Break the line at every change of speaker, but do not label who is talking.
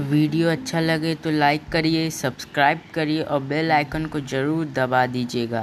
Video अच्छा लगे तो लाइक करिए, सब्सक्राइब करिए और बेल आइकन को ज़रूर दबा दीजिएगा।